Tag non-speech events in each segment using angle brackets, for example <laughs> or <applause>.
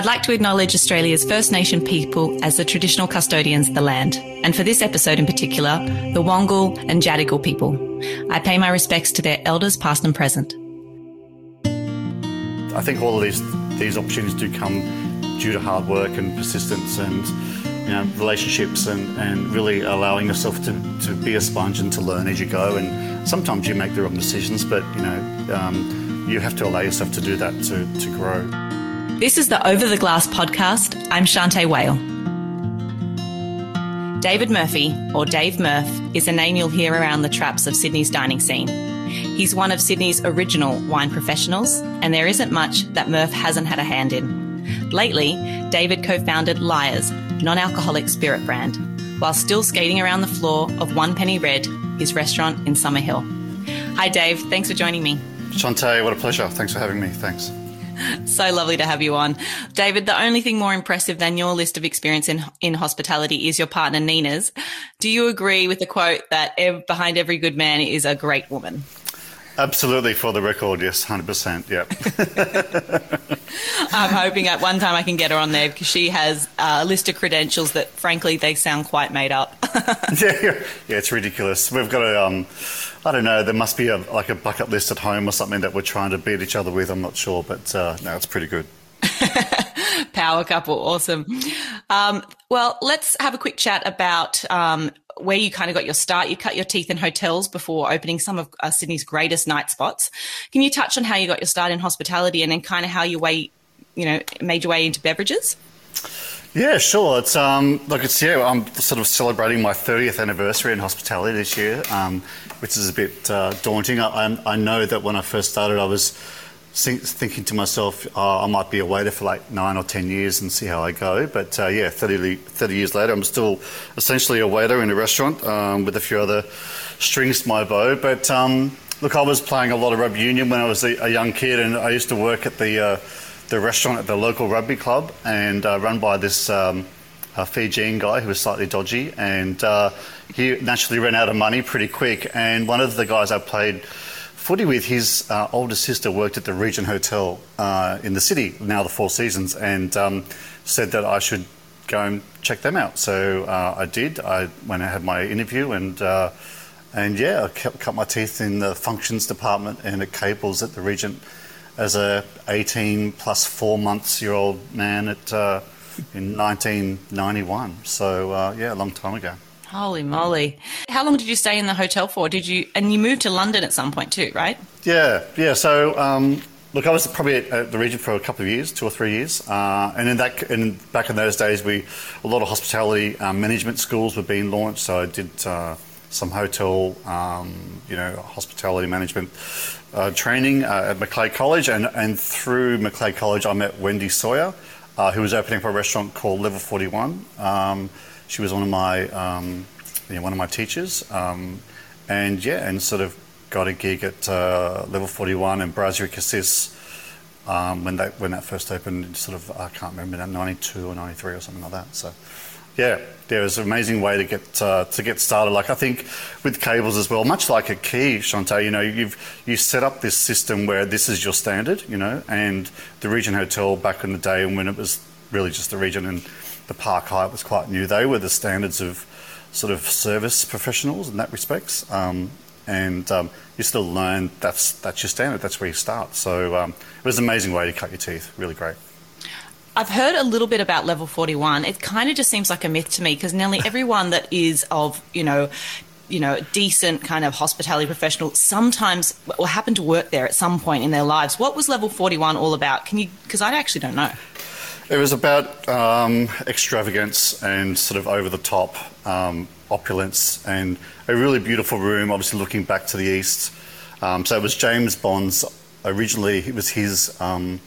I'd like to acknowledge Australia's First Nation people as the traditional custodians of the land, and for this episode in particular, the Wangal and Gadigal people. I pay my respects to their elders, past and present. I think all of these these opportunities do come due to hard work and persistence and you know, relationships and, and really allowing yourself to, to be a sponge and to learn as you go. And sometimes you make the wrong decisions, but you know um, you have to allow yourself to do that to, to grow. This is the Over the Glass podcast. I'm Shanteh Wale. David Murphy, or Dave Murph, is a name you'll hear around the traps of Sydney's dining scene. He's one of Sydney's original wine professionals, and there isn't much that Murph hasn't had a hand in. Lately, David co founded Lyre's, non alcoholic spirit brand, while still skating around the floor of One Penny Red, his restaurant in Summerhill. Hi, Dave. Thanks for joining me. Shanteh, what a pleasure. Thanks for having me. Thanks. <laughs> So lovely to have you on. David, the only thing more impressive than your list of experience in, in hospitality is your partner Nina's. Do you agree with the quote that behind every good man is a great woman? Absolutely, for the record, yes, 100%. Yeah. <laughs> I'm hoping at one time I can get her on there because she has a list of credentials that, frankly, they sound quite made up. <laughs> yeah, yeah, it's ridiculous. We've got a, um, I don't know, there must be a, like a bucket list at home or something that we're trying to beat each other with. I'm not sure, but uh, no, it's pretty good. <laughs> Power couple, awesome. Um, well, let's have a quick chat about um, where you kind of got your start. You cut your teeth in hotels before opening some of uh, Sydney's greatest night spots. Can you touch on how you got your start in hospitality and then kind of how you way, you know, made your way into beverages? Yeah, sure. It's um, look, it's yeah. I'm sort of celebrating my 30th anniversary in hospitality this year, um, which is a bit uh, daunting. I, I know that when I first started, I was thinking to myself, oh, I might be a waiter for like nine or ten years and see how I go. But uh, yeah, 30, 30, years later, I'm still essentially a waiter in a restaurant um, with a few other strings to my bow. But um, look, I was playing a lot of rugby union when I was a, a young kid, and I used to work at the uh, the restaurant at the local rugby club and uh, run by this. Um, Fijian guy who was slightly dodgy, and uh, he naturally ran out of money pretty quick. And one of the guys I played footy with his uh, older sister worked at the Regent Hotel uh, in the city, now the Four Seasons, and um, said that I should go and check them out. So uh, I did. I went and had my interview and. Uh, and yeah, I kept, cut my teeth in the functions department and at Kables at the Regent as a 18 plus four months year old man at uh, in 1991. So uh, yeah, a long time ago. Holy moly. How long did you stay in the hotel for? Did you, and you moved to London at some point too, right? Yeah, yeah. So, um, look, I was probably at, at, the Regent for a couple of years, two or three years. Uh, and in that, in, back in those days, we, a lot of hospitality um, management schools were being launched. So I did uh, some hotel, um, you know, hospitality management uh, training uh, at Macleay College. And, and through Macleay College, I met Wendy Sawyer, uh, who was opening for a restaurant called Level 41. Um, she was one of my um, you know, one of my teachers, um, and yeah, and sort of got a gig at uh, Level 41 and Brasserie Cassis um, when that when that first opened. Sort of I can't remember now, 92 or 93 or something like that. So yeah, there was an amazing way to get uh, to get started. Like I think with Kables as well, much like a key, Shanteh, you know, you've you set up this system where this is your standard, you know, and the Regent Hotel back in the day when it was really just the Regent and the Park Hyatt was quite new. They were the standards of sort of service professionals in that respects. Um, and um, you still learn that's that's your standard. That's where you start. So um, it was an amazing way to cut your teeth. Really great. I've heard a little bit about level 41. It kind of just seems like a myth to me because nearly <laughs> everyone that is of, you know, you know, decent kind of hospitality professional sometimes or happen to work there at some point in their lives. What was level 41 all about? Can you, because I actually don't know. It was about um, extravagance and sort of over the top um, opulence and a really beautiful room, obviously looking back to the east. Um, so it was James Bond's, originally, it was his um,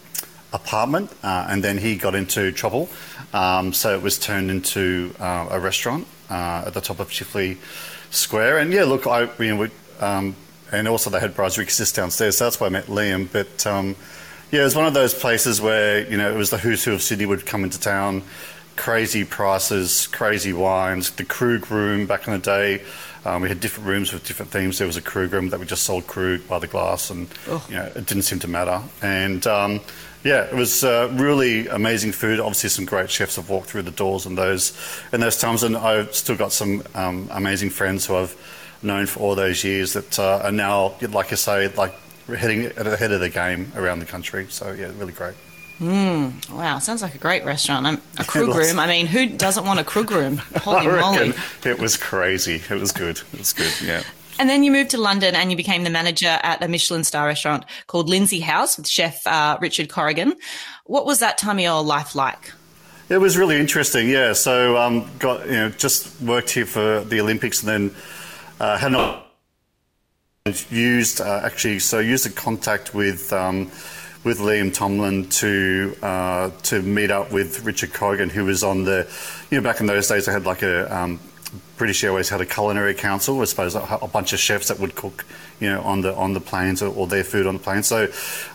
apartment, uh, and then he got into trouble. Um, so it was turned into uh, a restaurant uh, at the top of Chifley Square. And yeah, look, I, you know, we, um, and also they had Brasserie Cassis downstairs, so that's why I met Liam. But yeah, it was one of those places where, you know, it was the who's who of Sydney would come into town, crazy prices, crazy wines, the Krug room back in the day, Um, we had different rooms with different themes. There was a Krug room that we just sold Krug by the glass, and Oh. you know, it didn't seem to matter. And um, yeah, it was uh, really amazing food. Obviously, some great chefs have walked through the doors in those in those times, and I've still got some um, amazing friends who I've known for all those years that uh, are now, like you say, like heading at the head of the game around the country. So yeah, really great. Wow, sounds like a great restaurant. Um, a Krug room. I mean, who doesn't want a Krug room? <laughs> Holy moly. it was crazy. It was good. It was good. Yeah. And then you moved to London and you became the manager at a Michelin star restaurant called Lindsay House with chef uh, Richard Corrigan. What was that time of your life like? It was really interesting, yeah. So, um, got you know, just worked here for the Olympics, and then uh, had not used uh, actually so used a contact with um, with Liam Tomlin to uh, to meet up with Richard Corrigan, who was on the you know back in those days they had like a um, British Airways had a culinary council, I suppose, a, a bunch of chefs that would cook, you know, on the on the planes or, or their food on the plane. So,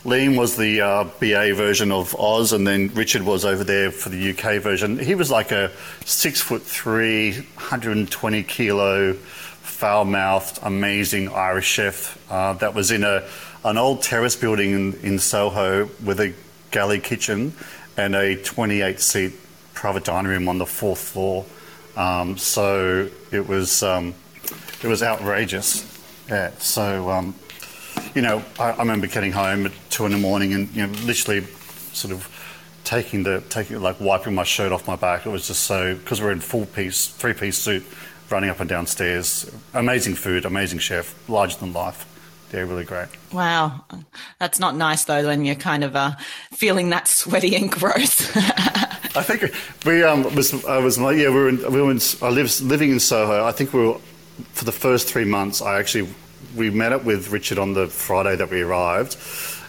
Liam was the uh, BA version of Oz, and then Richard was over there for the UK version. He was like a six foot three, 120 kilo, foul mouthed, amazing Irish chef uh, that was in a an old terrace building in, in Soho with a galley kitchen and a 28 seat private dining room on the fourth floor. Um, so it was um, it was outrageous. Yeah. So um, you know, I, I remember getting home at two in the morning and you know, literally sort of taking the taking like wiping my shirt off my back. It was just so because we're in full piece, three piece suit, running up and down stairs. Amazing food, amazing chef, larger than life. Yeah, really great. Wow. That's not nice though when you're kind of uh, feeling that sweaty and gross. <laughs> I think we um was I was like yeah we were in, we were in, I lived living in Soho. I think we were for the first three months. I actually we met up with Richard on the Friday that we arrived,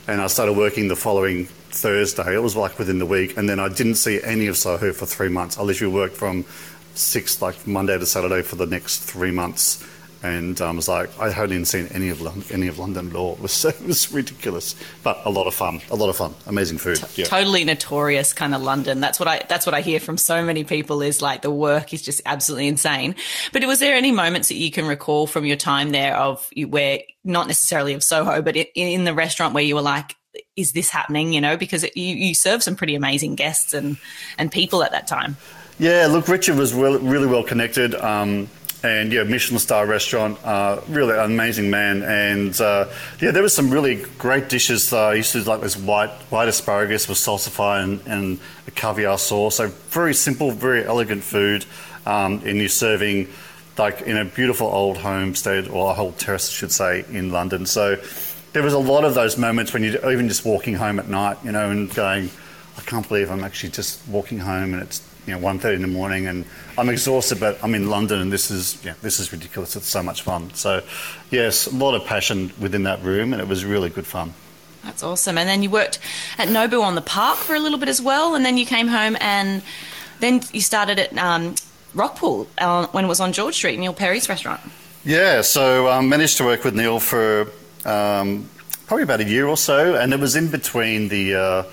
and I started working the following Thursday. It was like within the week, and then I didn't see any of Soho for three months. I literally worked from six like Monday to Saturday for the next three months. And um, I was like, I hadn't even seen any of Lon- any of London at all. <laughs> It was, it was ridiculous, but a lot of fun. A lot of fun. Amazing food. Yeah. totally notorious kind of London. That's what I that's what I hear from so many people is like the work is just absolutely insane. But was there any moments that you can recall from your time there of where not necessarily of Soho, but in, in the restaurant where you were like, is this happening? You know, because it, you you served some pretty amazing guests and and people at that time. Yeah, look, Richard was well, really well connected. Um, and yeah, Michelin star restaurant, uh, really amazing man. And uh, yeah, there was some really great dishes. Uh, I used to do like this white white asparagus with salsify and, and a caviar sauce. So very simple, very elegant food. Um, and you're serving like in a beautiful old homestead or a whole terrace, I should say, in London. So there was a lot of those moments when you're even just walking home at night, you know, and going, I can't believe I'm actually just walking home and it's you know 1.30 in the morning and I'm exhausted, but I'm in London and this is yeah this is ridiculous. It's so much fun. So yes, a lot of passion within that room and it was really good fun. That's awesome. And then you worked at Nobu on the park for a little bit as well, and then you came home and then you started at um, Rockpool uh, when it was on George Street, Neil Perry's restaurant. Yeah, so um, managed to work with Neil for um, probably about a year or so, and it was in between the uh,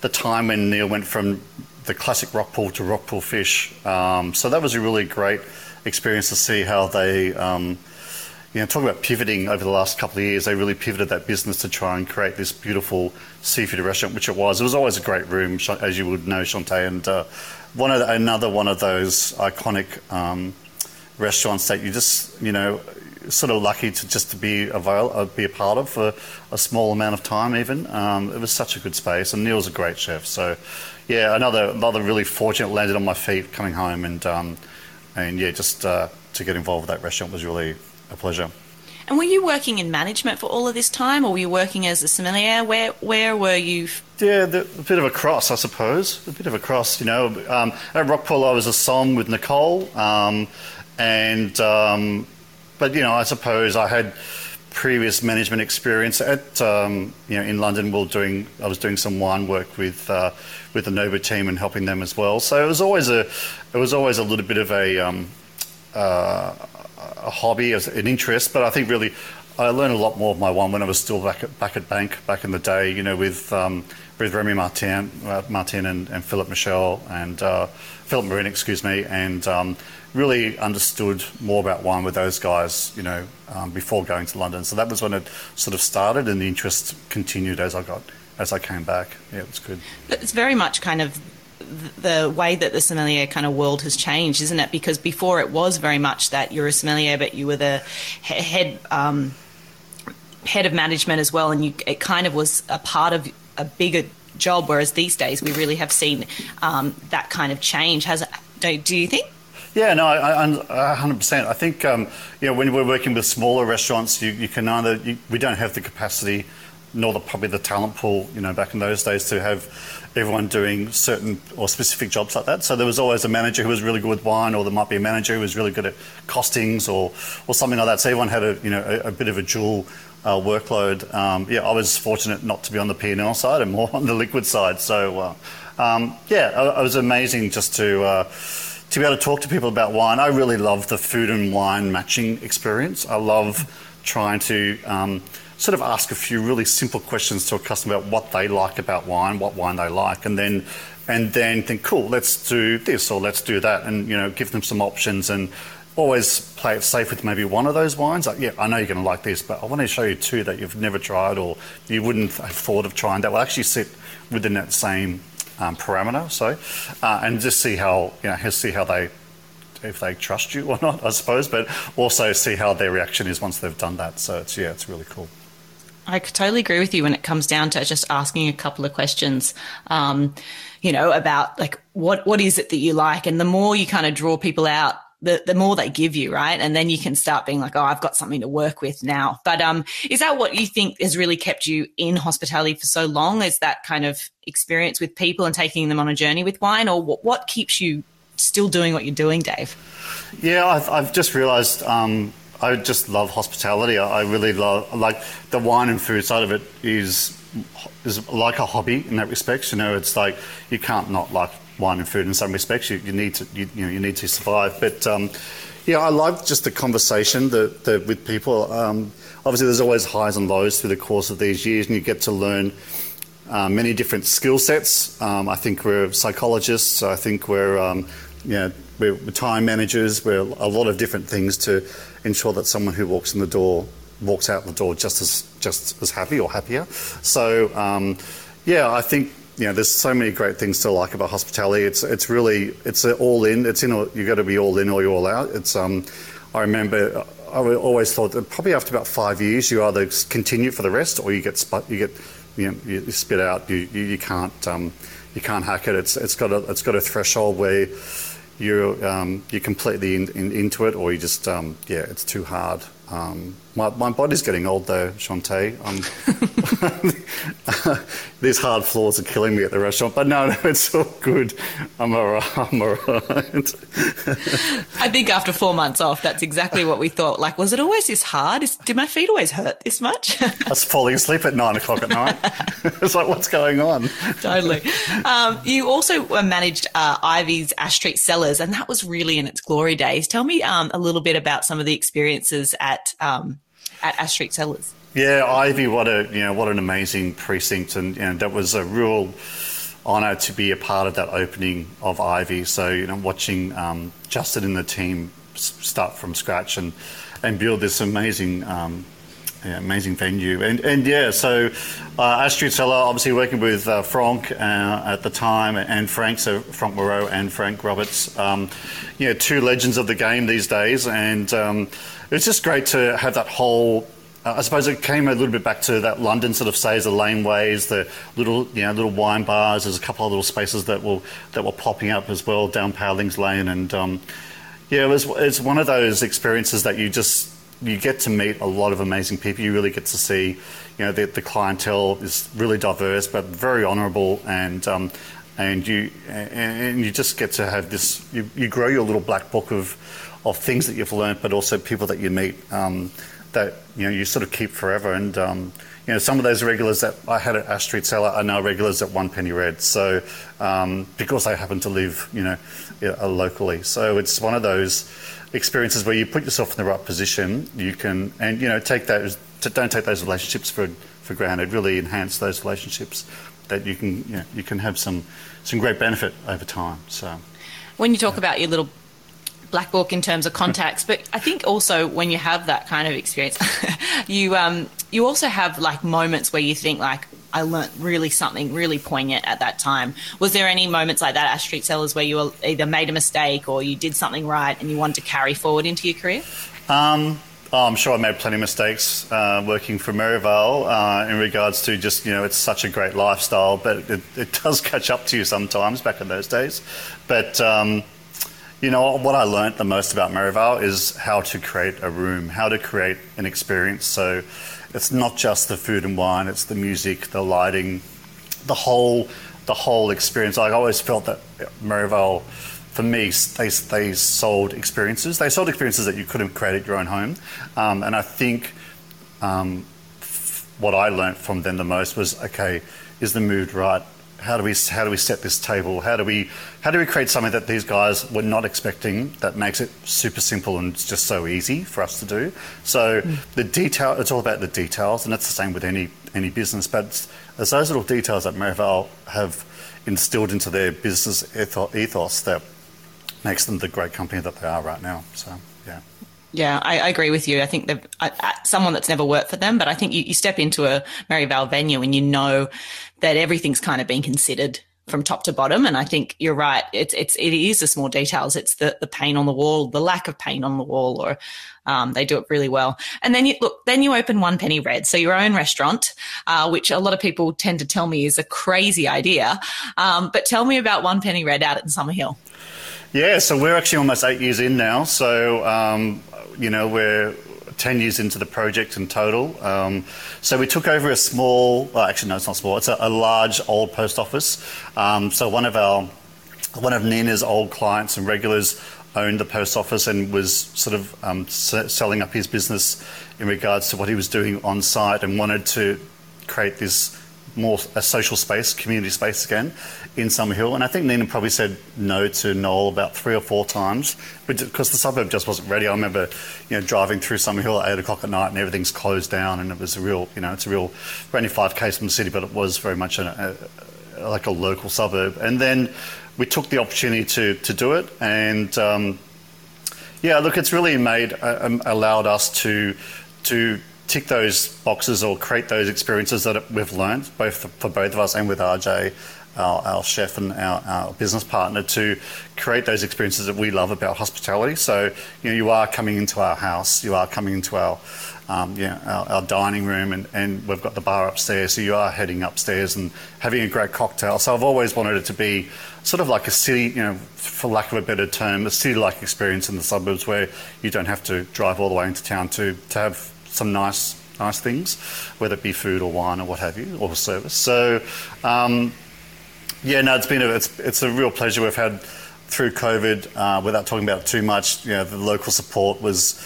the time when Neil went from the classic rock pool to rock pool fish. Um, so that was a really great experience to see how they. Um, you know, talk about pivoting over the last couple of years. They really pivoted that business to try and create this beautiful seafood restaurant, which it was. It was always a great room, as you would know, Shantae, and uh, one of the, another one of those iconic um, restaurants that you just, you know, sort of lucky to just to be avail- uh, be a part of for a small amount of time. Even um, it was such a good space, and Neil's a great chef. So, yeah, another another really fortunate landed on my feet coming home, and um, and yeah, just uh, to get involved with that restaurant was really a pleasure. And were you working in management for all of this time, or were you working as a sommelier? Where where were you? Yeah, the, a bit of a cross, I suppose. A bit of a cross, you know. Um, at Rockpool, I was a som with Nicole, um, and um, but you know, I suppose I had previous management experience at um, you know in London. While doing, I was doing some wine work with uh, with the Nobu team and helping them as well. So it was always a it was always a little bit of a um, uh, a hobby, an interest, but I think really I learned a lot more of my one when I was still back at, back at Banc back in the day. You know, with um, with Remy Martin, uh, Martin and, and Philip Michel and uh, Philip Marin, excuse me, and um, really understood more about wine with those guys, you know, um, before going to London. So that was when it sort of started, and the interest continued as I got as I came back. Yeah, it was good. It's very much kind of the way that the sommelier kind of world has changed, isn't it? Because before it was very much that you're a sommelier, but you were the head um, head of management as well, and you, it kind of was a part of a bigger job. Whereas these days, we really have seen um, that kind of change. Has do you think? Yeah, no, I, I, 100%. I think, um, you know, when we're working with smaller restaurants, you, you can either, you, we don't have the capacity nor the, probably the talent pool, you know, back in those days to have everyone doing certain or specific jobs like that. So there was always a manager who was really good with wine, or there might be a manager who was really good at costings or, or something like that. So everyone had a, you know, a, a bit of a dual uh, workload. Um, yeah, I was fortunate not to be on the P&L side and more <laughs> on the liquid side. So, uh, um, yeah, it was amazing just to uh, to be able to talk to people about wine. I really love the food and wine matching experience. I love trying to um, sort of ask a few really simple questions to a customer about what they like about wine, what wine they like, and then and then think, cool, let's do this or let's do that, and you know, give them some options and always play it safe with maybe one of those wines. Like, yeah, I know you're going to like this, but I want to show you two that you've never tried or you wouldn't have thought of trying that will actually sit within that same um, parameter. So, uh, and just see how you know, see how they if they trust you or <laughs> not, I suppose, but also see how their reaction is once they've done that. So it's yeah, it's really cool. I totally agree with you when it comes down to just asking a couple of questions, um, you know, about like what what is it that you like, and the more you kind of draw people out, the the more they give you, right? And then you can start being like, oh, I've got something to work with now. But um, is that what you think has really kept you in hospitality for so long? Is that kind of experience with people and taking them on a journey with wine, or what, what keeps you still doing what you're doing, Dave? Yeah, I've, I've just realised. Um, I just love hospitality. I, really love like the wine and food side of it is is like a hobby in that respect. You know, it's like you can't not like wine and food in some respects. You, you need to you, you, know you need to survive. But um, yeah, I love just the conversation that, with people. Um, obviously, there's always highs and lows through the course of these years, and you get to learn. Uh, many different skill sets. Um, I think we're psychologists. I think we're, um, you know, we're time managers. We're a lot of different things to ensure that someone who walks in the door walks out the door just as just as happy or happier. So um, yeah, I think you know there's so many great things to like about hospitality. It's it's really it's all in. It's in. You got to be all in or you're all out. It's um, I remember. I always thought that probably after about five years, you either continue for the rest or you get sput, you get you, know, you spit out. You you, you can't um, you can't hack it. It's it's got a it's got a threshold where you're um, you're completely in, in, into it, or you just um, yeah, it's too hard. Um, my, my body's getting old though, Shantae. <laughs> these hard floors are killing me at the restaurant, but no, no, it's all good. I'm all right. I'm all right. <laughs> I think after four months off, that's exactly what we thought. Like, was it always this hard? Is, did my feet always hurt this much? I was falling asleep at nine o'clock at night. <laughs> it's like, what's going on? totally. Um, you also managed uh, Ivy's Ash Street Cellars, and that was really in its glory days. Tell me um, a little bit about some of the experiences at um, at Street Cellars. Yeah, Ivy, what a you know what an amazing precinct, and you know, that was a real honour to be a part of that opening of Ivy. So you know, watching um, Justin and the team start from scratch and and build this amazing. Um, yeah, amazing venue, and and yeah, so uh, Street Cellar, obviously working with uh, Franck uh, at the time, and Frank, so Frank Moreau and Frank Roberts, um, you know, two legends of the game these days, and um, it's just great to have that whole. Uh, I suppose it came a little bit back to that London sort of says the laneways, the little you know little wine bars. There's a couple of little spaces that will that were popping up as well down Palings Lane, and um, yeah, it was it's one of those experiences that you just you get to meet a lot of amazing people. You really get to see, you know, the, the clientele is really diverse but very honourable, and um, and you and you just get to have this. You, you grow your little black book of of things that you've learned, but also people that you meet um, that you know you sort of keep forever. And um, you know some of those regulars that I had at Ash Street Cellar are now regulars at One Penny Red. So um, because they happen to live you know locally, so it's one of those experiences where you put yourself in the right position. You can and you know take those don't take those relationships for for granted. Really enhance those relationships that you can you, know, you can have some some great benefit over time. So when you talk about your little black book in terms of contacts, but I think also when you have that kind of experience, <laughs> you um, you also have like moments where you think like I learnt really something really poignant at that time. Was there any moments like that at Street Cellars where you either made a mistake or you did something right and you wanted to carry forward into your career? Um, oh, I'm sure I made plenty of mistakes uh, working for Merivale uh, in regards to just, you know, it's such a great lifestyle, but it, it does <laughs> catch up to you sometimes back in those days. But, um, you know, what I learned the most about Merivale is how to create a room, how to create an experience. So it's not just the food and wine, it's the music, the lighting, the whole, the whole experience. I always felt that Merivale, for me, they, they sold experiences. They sold experiences that you couldn't create at your own home. Um, and I think um, what I learned from them the most was, okay, is the mood right? How do we how do we set this table? How do we how do we create something that these guys were not expecting that makes it super simple and just so easy for us to do? So mm. the detail it's all about the details, and that's the same with any any business. But it's, it's those little details that Merivale have instilled into their business ethos that makes them the great company that they are right now. So yeah. Yeah, I, I, agree with you. I think that someone that's never worked for them, but I think you, you step into a Merivale venue and you know that everything's kind of been considered from top to bottom. And I think you're right. It's it's it is the small details. It's the the paint on the wall, the lack of paint on the wall, or um, they do it really well. And then you look, then you open One Penny Red, so your own restaurant, uh, which a lot of people tend to tell me is a crazy idea. Um, but tell me about One Penny Red out at Summerhill. Yeah, so we're actually almost eight years in now. So um, you know, we're 10 years into the project in total. Um, so we took over a small, well, actually, no, it's not small, it's a, a large old post office. Um, so one of our, one of Nina's old clients and regulars owned the post office and was sort of um, selling up his business in regards to what he was doing on site and wanted to create this more a social space, community space again in Summerhill. And I think Nina probably said no to Noel about three or four times because the suburb just wasn't ready. I remember, you know, driving through Summerhill at eight o'clock at night and everything's closed down, and it was a real, you know, it's a real. We're only five k's from the city, but it was very much a, a, like a local suburb. And then we took the opportunity to to do it, and um, yeah, look, it's really made uh, allowed us to to tick those boxes or create those experiences that we've learned, both for both of us and with RJ, our, our chef and our, our, business partner, to create those experiences that we love about hospitality. So, you know, you are coming into our house, you are coming into our, um, yeah, our, our, dining room, and, and we've got the bar upstairs. So you are heading upstairs and having a great cocktail. So I've always wanted it to be sort of like a city, you know, for lack of a better term, a city-like experience in the suburbs where you don't have to drive all the way into town to, to have some nice nice things, whether it be food or wine or what have you, or service. So, um, yeah, no, it's been a, it's, it's a real pleasure we've had through COVID. Uh, without talking about too much, you know, the local support was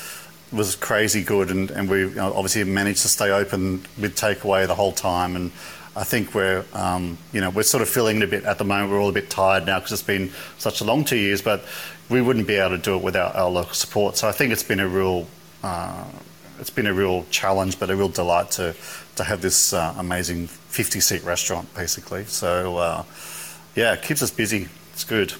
was crazy good, and, and we you know, obviously managed to stay open with takeaway the whole time. And I think we're um, you know we're sort of feeling it a bit at the moment. We're all a bit tired now because it's been such a long two years, but we wouldn't be able to do it without our local support. So I think it's been a real uh, it's been a real challenge, but a real delight to to have this uh, amazing 50 seat restaurant, basically. So uh, yeah, it keeps us busy. It's good.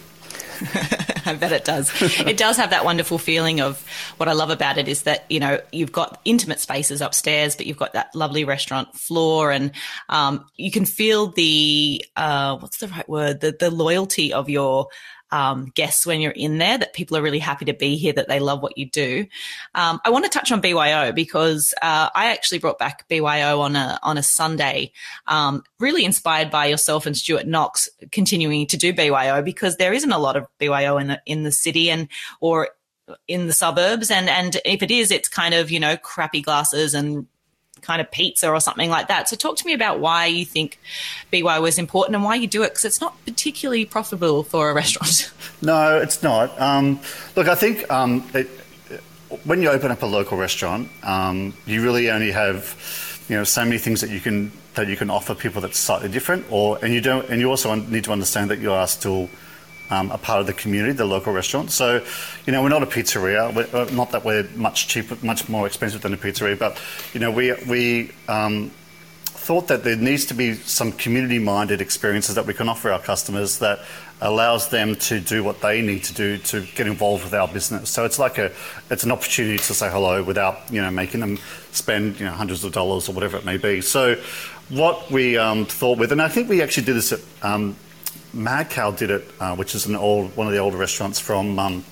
<laughs> I bet it does. it does have that wonderful feeling of what I love about it is that, you know, you've got intimate spaces upstairs, but you've got that lovely restaurant floor and um, you can feel the, uh, what's the right word? The, the loyalty of your um, guests when you're in there that people are really happy to be here, that they love what you do. Um, I want to touch on BYO because uh, I actually brought back BYO on a on a Sunday, um, really inspired by yourself and Stuart Knox continuing to do BYO because there isn't a lot of BYO in the in the city and or in the suburbs and and if it is it's kind of you know crappy glasses and kind of pizza or something like that. So talk to me about why you think BY was important and why you do it because it's not particularly profitable for a <laughs> restaurant. No, it's not. Um, look, I think um, it, when you open up a local restaurant, um, you really only have you know so many things that you can that you can offer people that's slightly different, or and you don't and you also need to understand that you are still um, a part of the community, the local restaurant. So, you know, we're not a pizzeria. We're, uh, not that we're much cheaper, much more expensive than a pizzeria, but you know, we we um, thought that there needs to be some community-minded experiences that we can offer our customers that allows them to do what they need to do to get involved with our business. So it's like a, it's an opportunity to say hello without you know making them spend you know hundreds of dollars or whatever it may be. So what we um, thought with, and I think we actually did this at um, Mad Cow did it, uh, which is an old one of the older restaurants from. Um,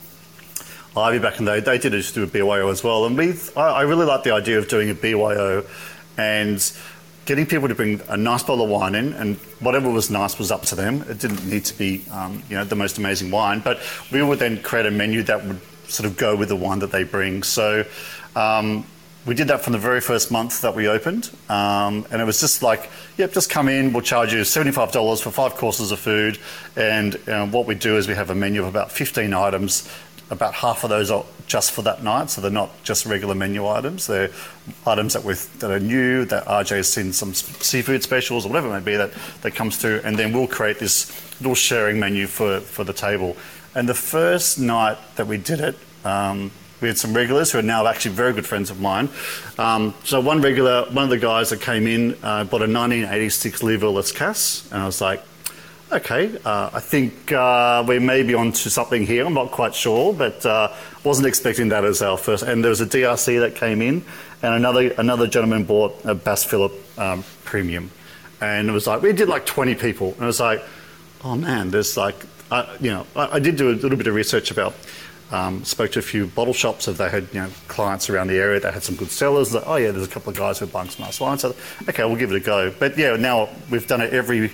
Ivy back in the day, they did it just do a BYO as well, and we I, I really like the idea of doing a BYO and getting people to bring a nice bottle of wine in, and whatever was nice was up to them. It didn't need to be, um, you know, the most amazing wine, but we would then create a menu that would sort of go with the wine that they bring. So um, we did that from the very first month that we opened, um, and it was just like, yep, just come in. We'll charge you seventy-five dollars for five courses of food, and um, what we do is we have a menu of about fifteen items about half of those are just for that night, so they're not just regular menu items. They're items that, with, that are new, that RJ has seen some seafood specials or whatever it may be that, that comes through, and then we'll create this little sharing menu for, for the table. And the first night that we did it, um, we had some regulars who are now actually very good friends of mine. Um, so one regular, one of the guys that came in uh, bought a 1986 Leeville Cass, and I was like, Okay, uh, I think uh, we may be onto something here. I'm not quite sure, but uh, wasn't expecting that as our first. And there was a DRC that came in, and another another gentleman bought a Bass Phillip um, Premium, and it was like we did like 20 people, and it was like, oh man, there's like, you know, I, I, did do a little bit of research about. Um, spoke to a few bottle shops if they had you know clients around the area that had some good sellers. Like, oh yeah, there's a couple of guys who are buying some nice wine. So okay, we'll give it a go. But yeah, now we've done it every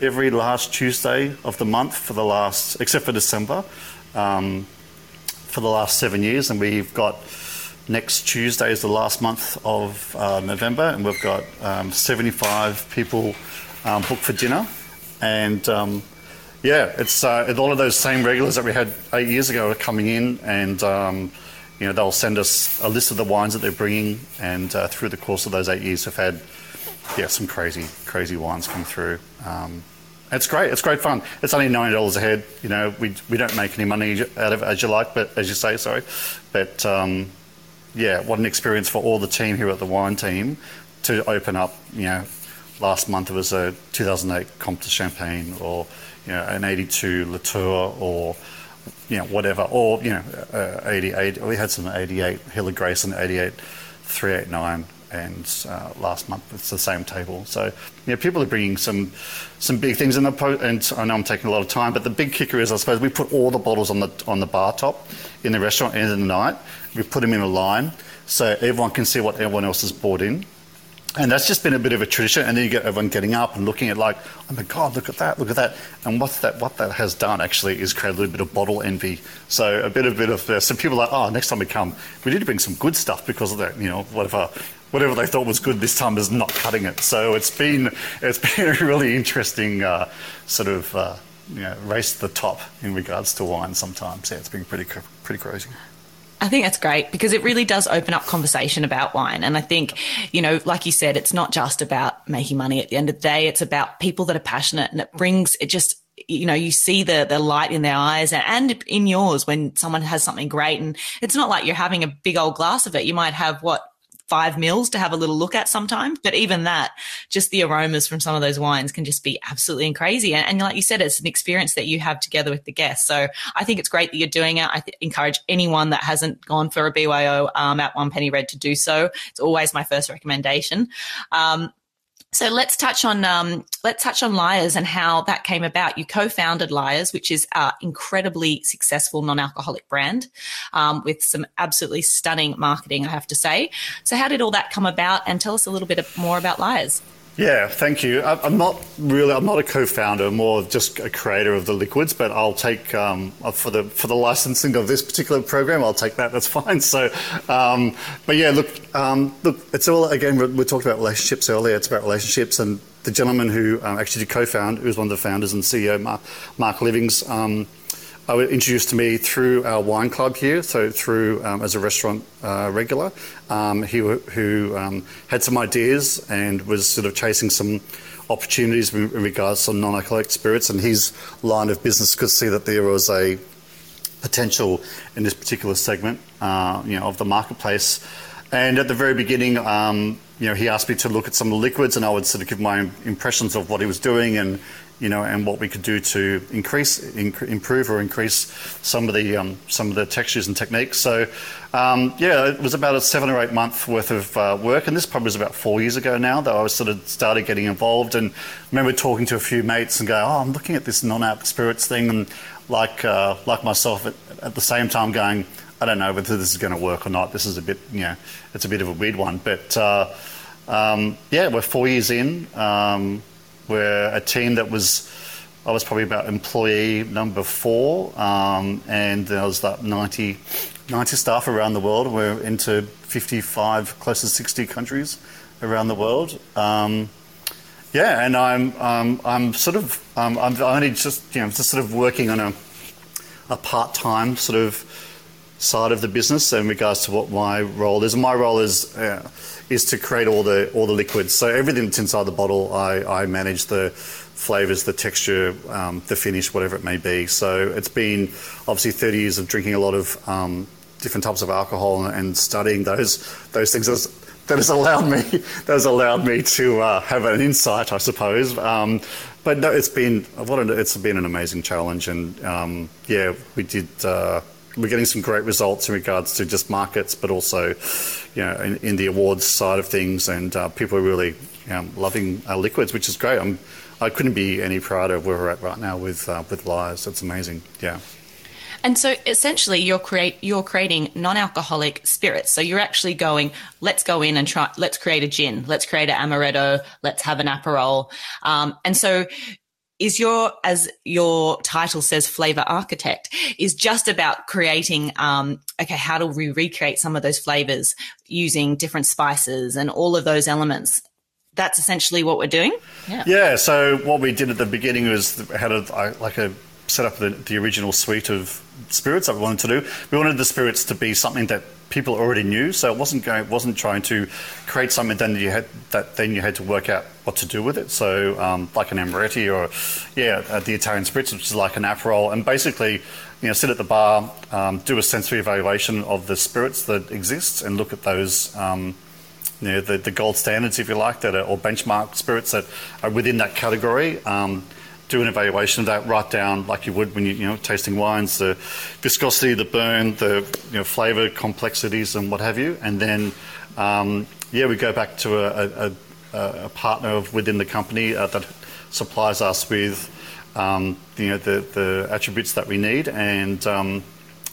every last Tuesday of the month for the last, except for December, um, for the last seven years. And we've got next Tuesday is the last month of uh, November, and we've got um, 75 people um, booked for dinner. And um, yeah, it's uh, all of those same regulars that we had eight years ago are coming in, and um, you know they'll send us a list of the wines that they're bringing. And uh, through the course of those eight years, we've had yeah, some crazy, crazy wines come through. Um, it's great. It's great fun. It's only nine dollars a head. You know, we we don't make any money out of it as you like, but as you say, sorry, but um, yeah, what an experience for all the team here at the wine team to open up. You know, last month it was a 2008 Comte de Champagne, or you know, an 82 Latour, or you know, whatever, or you know, uh, 88. We had some 88 Hill of Grace and 88 389 and uh, last month it's the same table. So yeah, people are bringing some some big things in the po- and I know I'm taking a lot of time, but the big kicker is I suppose we put all the bottles on the on the bar top in the restaurant end of the night. We put them in a line so everyone can see what everyone else has bought in. And that's just been a bit of a tradition. And then you get everyone getting up and looking at like, oh my God, look at that, look at that. And what that what that has done actually is create a little bit of bottle envy. So a bit, a bit of uh, some people are like, oh, next time we come, we need to bring some good stuff because of that, you know, whatever whatever they thought was good this time is not cutting it. So it's been it's <laughs> been a really interesting uh, sort of uh, you know, race to the top in regards to wine. Sometimes, yeah, it's been pretty pretty crazy. I think that's great because it really does open up conversation about wine. And I think, you know, like you said, it's not just about making money at the end of the day. It's about people that are passionate and it brings, it just, you know, you see the, the light in their eyes and, and in yours when someone has something great. And it's not like you're having a big old glass of it. You might have what, five mils to have a little look at sometimes. But even that, just the aromas from some of those wines can just be absolutely crazy. And, and like you said, it's an experience that you have together with the guests. So I think it's great that you're doing it. I th- encourage anyone that hasn't gone for a BYO um, at One Penny Red to do so. It's always my first recommendation. Um, so let's touch on um, let's touch on Lyre's and how that came about. You co-founded Lyre's, which is an incredibly successful non-alcoholic brand um, with some absolutely stunning marketing, I have to say. So how did all that come about? And tell us a little bit more about Lyre's. Yeah, thank you. I'm not really. I'm not a co-founder. More just a creator of the liquids. But I'll take um, for the for the licensing of this particular program. I'll take that. That's <laughs> fine. So, um, but yeah, look, um, look. It's all again. We talked about relationships earlier. It's about relationships, and the gentleman who um, actually co-found, who was one of the founders and CEO, Mark, Mark Livings um, I was introduced to me through our wine club here, so through um, as a restaurant uh, regular. Um, he who um, had some ideas and was sort of chasing some opportunities in regards to non-alcoholic spirits, and his line of business could see that there was a potential in this particular segment, uh, you know, of the marketplace. and at the very beginning, um, you know, he asked me to look at some liquids, and I would sort of give my impressions of what he was doing, and you know, and what we could do to increase, inc- improve, or increase some of the um, some of the textures and techniques. So, um, yeah, it was about a seven or eight month worth of uh, work, and this probably was about four years ago now that I was sort of started getting involved. And I remember talking to a few mates and go, "Oh, I'm looking at this non-alc spirits thing," and like uh, like myself, at, at the same time going. I don't know whether this is going to work or not. This is a bit, you know, it's a bit of a weird one. But uh, um, yeah, we're four years in. Um, we're a team that was, I was probably about employee number four, um, and there was like 90, 90 staff around the world. We're into 55, close to 60 countries around the world. Um, yeah, and I'm, um, I'm sort of, um, I'm only just, you know, just sort of working on a, a part-time sort of side of the business in regards to what my role is. My role is uh, is to create all the all the liquids. So everything that's inside the bottle, I, I manage the flavors, the texture, um, the finish, whatever it may be. So it's been obviously 30 years of drinking a lot of um, different types of alcohol and, and studying those those things. That has allowed me <laughs> that has allowed me to uh, have an insight, I suppose. Um, but no, it's been what an, it's been an amazing challenge, and um, yeah, we did. Uh, we're getting some great results in regards to just markets, but also, you know, in, in the awards side of things, and uh, people are really um, loving our liquids, which is great. I'm, I couldn't be any prouder of where we're at right now with uh, with Lyre's. It's amazing. Yeah. And so essentially you're create you're creating non-alcoholic spirits. So you're actually going, let's go in and try let's create a gin, let's create an amaretto, let's have an aperol. Um, and so is your as your title says flavor architect is just about creating um, okay how do we recreate some of those flavors using different spices and all of those elements? That's essentially what we're doing. Yeah. Yeah so what we did at the beginning was had a like a set up the, the original suite of spirits that we wanted to do. We wanted the spirits to be something that people already knew. So it wasn't going, wasn't trying to create something then you had that then you had to work out what to do with it. So um, like an amaretti or yeah, uh, the Italian spritz, which is like an aperol, and basically you know sit at the bar, um, do a sensory evaluation of the spirits that exist, and look at those. Um, you know, the, the gold standards, if you like, that are, or benchmark spirits that are within that category. Um, do an evaluation of that, write down like you would when you you know tasting wines, the viscosity, the burn, the you know flavour complexities, and what have you, and then um, yeah, we go back to a, a, a partner of, within the company uh, that supplies us with um, you know the, the attributes that we need, and um,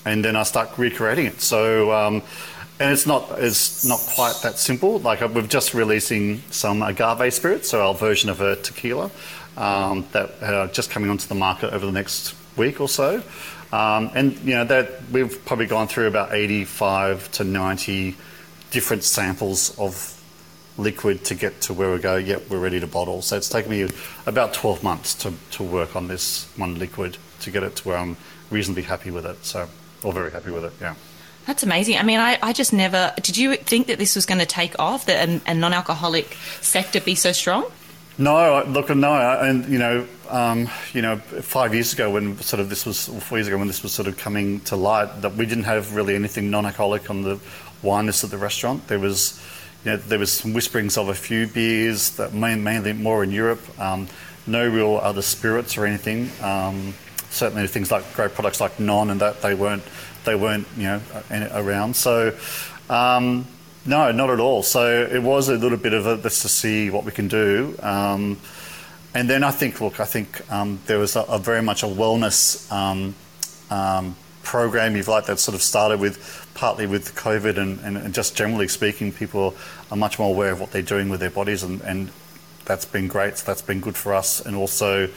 and then I start recreating it. So. Um, and it's not it's not quite that simple. Like uh, we're just releasing some agave spirits, so our version of a tequila um, that are just coming onto the market over the next week or so. Um, and you know that we've probably gone through about 85 to 90 different samples of liquid to get to where we go. Yep, we're ready to bottle. So it's taken me about 12 months to, to work on this one liquid to get it to where I'm reasonably happy with it. So, or very happy with it. Yeah. That's amazing. I mean, I, I just never. Did you think that this was going to take off? That a, a non alcoholic sector be so strong? No, look, no, and you know, um, you know, five years ago when sort of this was, four years ago when this was sort of coming to light, that we didn't have really anything non-alcoholic on the wine list at the restaurant. There was, you know, there was some whisperings of a few beers that mainly more in Europe. Um, no real other spirits or anything. Um, certainly things like great products like Non and that they weren't, they weren't, you know, around. So. Um, no, not at all. So it was a little bit of a, let's see what we can do. Um, and then I think, look, I think um, there was a, a, very much a wellness um, um program, if you like, that sort of started with partly with COVID and, and, just generally speaking, people are much more aware of what they're doing with their bodies, and, and that's been great. So that's been good for us. And also,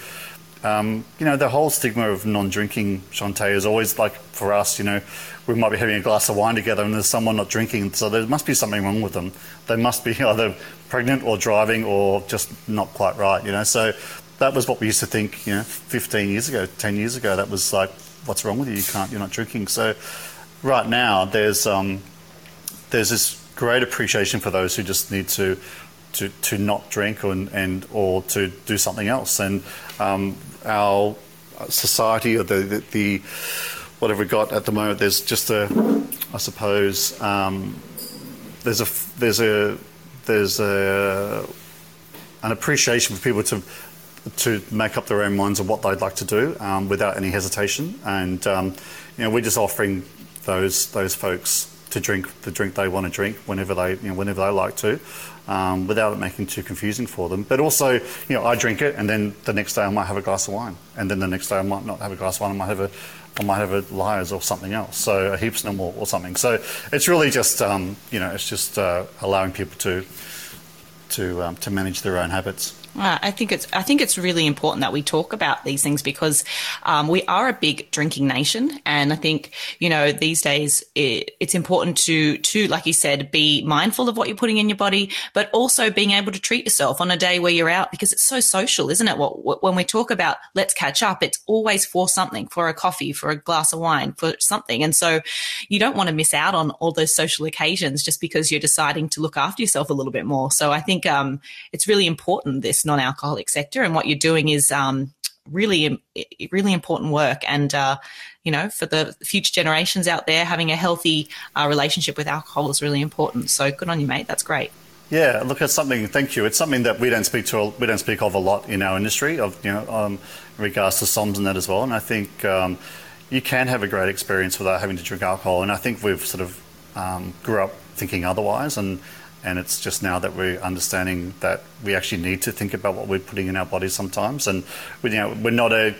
um, you know, the whole stigma of non-drinking, Shantae, is always like for us, you know, we might be having a glass of wine together and there's someone not drinking, so there must be something wrong with them. They must be <laughs> either pregnant or driving or just not quite right, you know. So that was what we used to think, you know, 15 years ago, 10 years ago. That was like, what's wrong with you? You can't, you're not drinking. So right now, there's um, there's this great appreciation for those who just need to to, to not drink or, and or to do something else. And um, our society or the, the, the, whatever we got at the moment, there's just a, I suppose, um, there's a there's a there's a an appreciation for people to to make up their own minds of what they'd like to do um, without any hesitation. And um, you know, we're just offering those those folks to drink the drink they want to drink whenever they you know, whenever they like to, um, without it making too confusing for them. But also, you know, I drink it, and then the next day I might have a glass of wine, and then the next day I might not have a glass of wine. I might have a I might have a Lyre's or something else, so a Heaps Normal or, or something. So it's really just um, you know it's just uh, allowing people to to um, to manage their own habits. Uh, I think it's I think it's really important that we talk about these things because um, we are a big drinking nation, and I think you know these days it, it's important to to like you said be mindful of what you're putting in your body, but also being able to treat yourself on a day where you're out because it's so social, isn't it? What, what when we talk about let's catch up, it's always for something, for a coffee, for a glass of wine, for something, and so you don't want to miss out on all those social occasions just because you're deciding to look after yourself a little bit more. So I think um, it's really important this non-alcoholic sector, and what you're doing is um, really, really important work. And uh, you know, for the future generations out there, having a healthy uh, relationship with alcohol is really important. So good on you, mate. That's great. Yeah, look, it's something. Thank you. It's something that we don't speak to. We don't speak of a lot in our industry. Of you know, um, in regards to SOMs and that as well. And I think um, you can have a great experience without having to drink alcohol. And I think we've sort of um, grew up thinking otherwise. And and it's just now that we're understanding that we actually need to think about what we're putting in our bodies sometimes. And we, you know, we're not a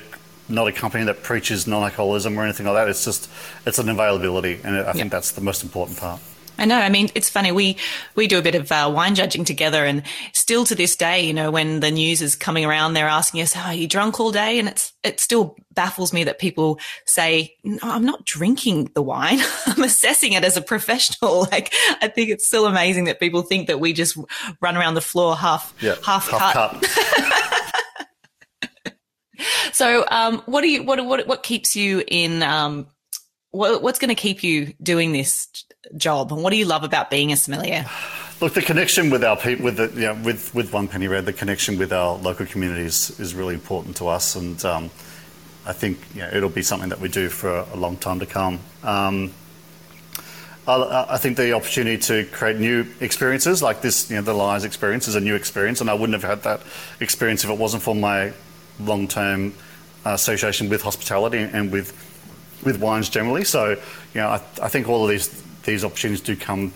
not a company that preaches non-alcoholism or anything like that. It's just it's an availability, and I think that's the most important part. I know. I mean, it's funny. We we do a bit of uh, wine judging together, and still to this day, you know, when the news is coming around, they're asking us, oh, "Are you drunk all day?" And it's it still baffles me that people say, no, "I'm not drinking the wine. <laughs> I'm assessing it as a professional." <laughs> Like, I think it's still amazing that people think that we just run around the floor half yeah, half, half cut. <laughs> so, um, what do you what what what keeps you in? Um, what, what's going to keep you doing this job? And what do you love about being a sommelier? Look, the connection with our people, with the, you know, with with One Penny Red, the connection with our local communities is really important to us, and um, I think you know, it'll be something that we do for a long time to come. Um, I, think the opportunity to create new experiences like this, you know, the Lions experience is a new experience, and I wouldn't have had that experience if it wasn't for my long-term association with hospitality and with with wines generally. So, you know, I, I think all of these these opportunities do come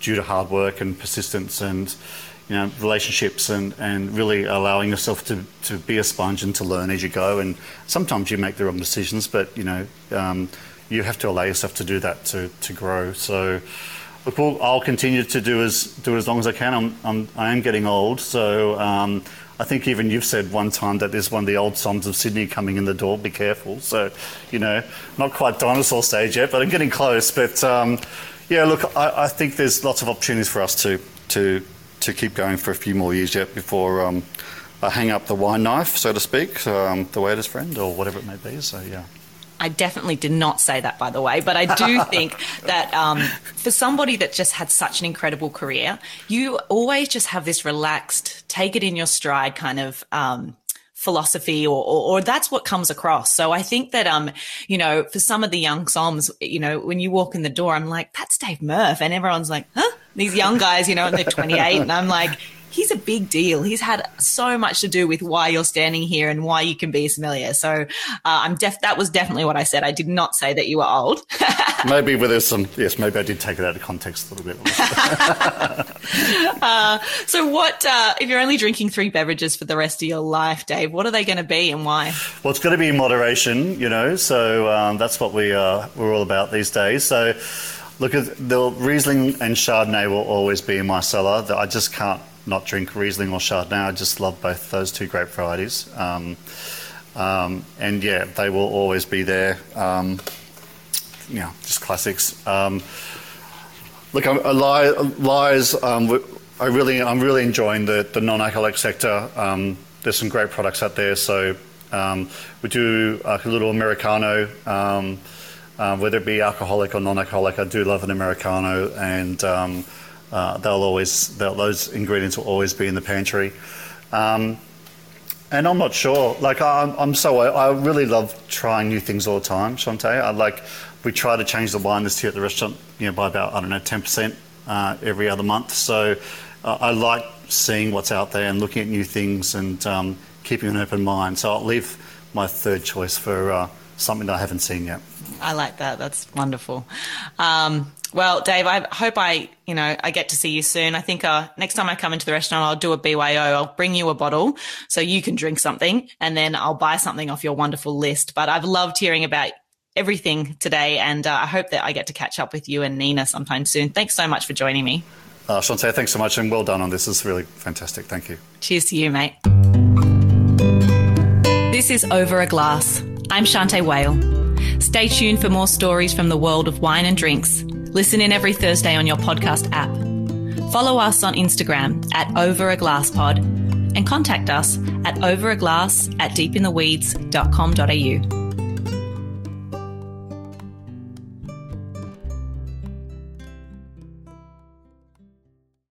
due to hard work and persistence and you know relationships and, and really allowing yourself to, to be a sponge and to learn as you go and sometimes you make the wrong decisions but you know um, you have to allow yourself to do that to, to grow so look we'll, I'll continue to do as do as long as I can I'm, I'm I am getting old so um, I think even you've said one time that there's one of the old soms of Sydney coming in the door. Be careful. So, you know, not quite dinosaur stage yet, but I'm getting close. But um, yeah, look, I, I, think there's lots of opportunities for us to to to keep going for a few more years yet before um, I hang up the wine knife, so to speak, um, the waiter's friend or whatever it may be. So yeah. I definitely did not say that, by the way, but I do <laughs> think that um, for somebody that just had such an incredible career, you always just have this relaxed, take it in your stride kind of um, philosophy or, or, or, that's what comes across. So I think that, um, you know, for some of the young Soms, you know, when you walk in the door, I'm like, that's Dave Murph. And everyone's like, huh? These young guys, you know, and they're 28. and I'm like, he's a big deal. He's had so much to do with why you're standing here and why you can be a sommelier. So uh, I'm def- that was definitely what I said. I did not say that you were old. <laughs> maybe with some, yes, maybe I did take it out of context a little bit. <laughs> uh, so what, uh, if you're only drinking three beverages for the rest of your life, Dave, what are they going to be and why? Well, it's going to be moderation, you know, so um, that's what we, uh, we're all about these days. So look, at the Riesling and Chardonnay will always be in my cellar. I just can't not drink Riesling or Chardonnay. I just love both those two grape varieties. Um, um, and yeah, they will always be there. Um, you know, just classics. Um, look, I'm, Lyre's. Um, I really, I'm really enjoying the, the non-alcoholic sector. Um, there's some great products out there. So we do a little Americano. Uh, whether it be alcoholic or non-alcoholic, I do love an Americano, and uh, they'll always they'll, those ingredients will always be in the pantry. Um, and I'm not sure. Like I'm, I'm so I really love trying new things all the time, Shantae. I like we try to change the wine list here at the restaurant, you know, by about I don't know ten percent uh, every other month. So uh, I like seeing what's out there and looking at new things and um, keeping an open mind. So I'll leave my third choice for uh, something that I haven't seen yet. I like that. That's wonderful. Um, well, Dave, I hope I, you know, I get to see you soon. I think uh, next time I come into the restaurant, I'll do a BYO. I'll bring you a bottle so you can drink something, and then I'll buy something off your wonderful list. But I've loved hearing about everything today, and uh, I hope that I get to catch up with you and Nina sometime soon. Thanks so much for joining me. Uh, Shante, thanks so much, and well done on this. It's really fantastic. Thank you. Cheers to you, mate. This is Over a Glass. I'm Shante Wale. Stay tuned for more stories from the world of wine and drinks. Listen in every Thursday on your podcast app. Follow us on Instagram at Over a Glass Pod and contact us at overaglass at deepintheweeds.com.au.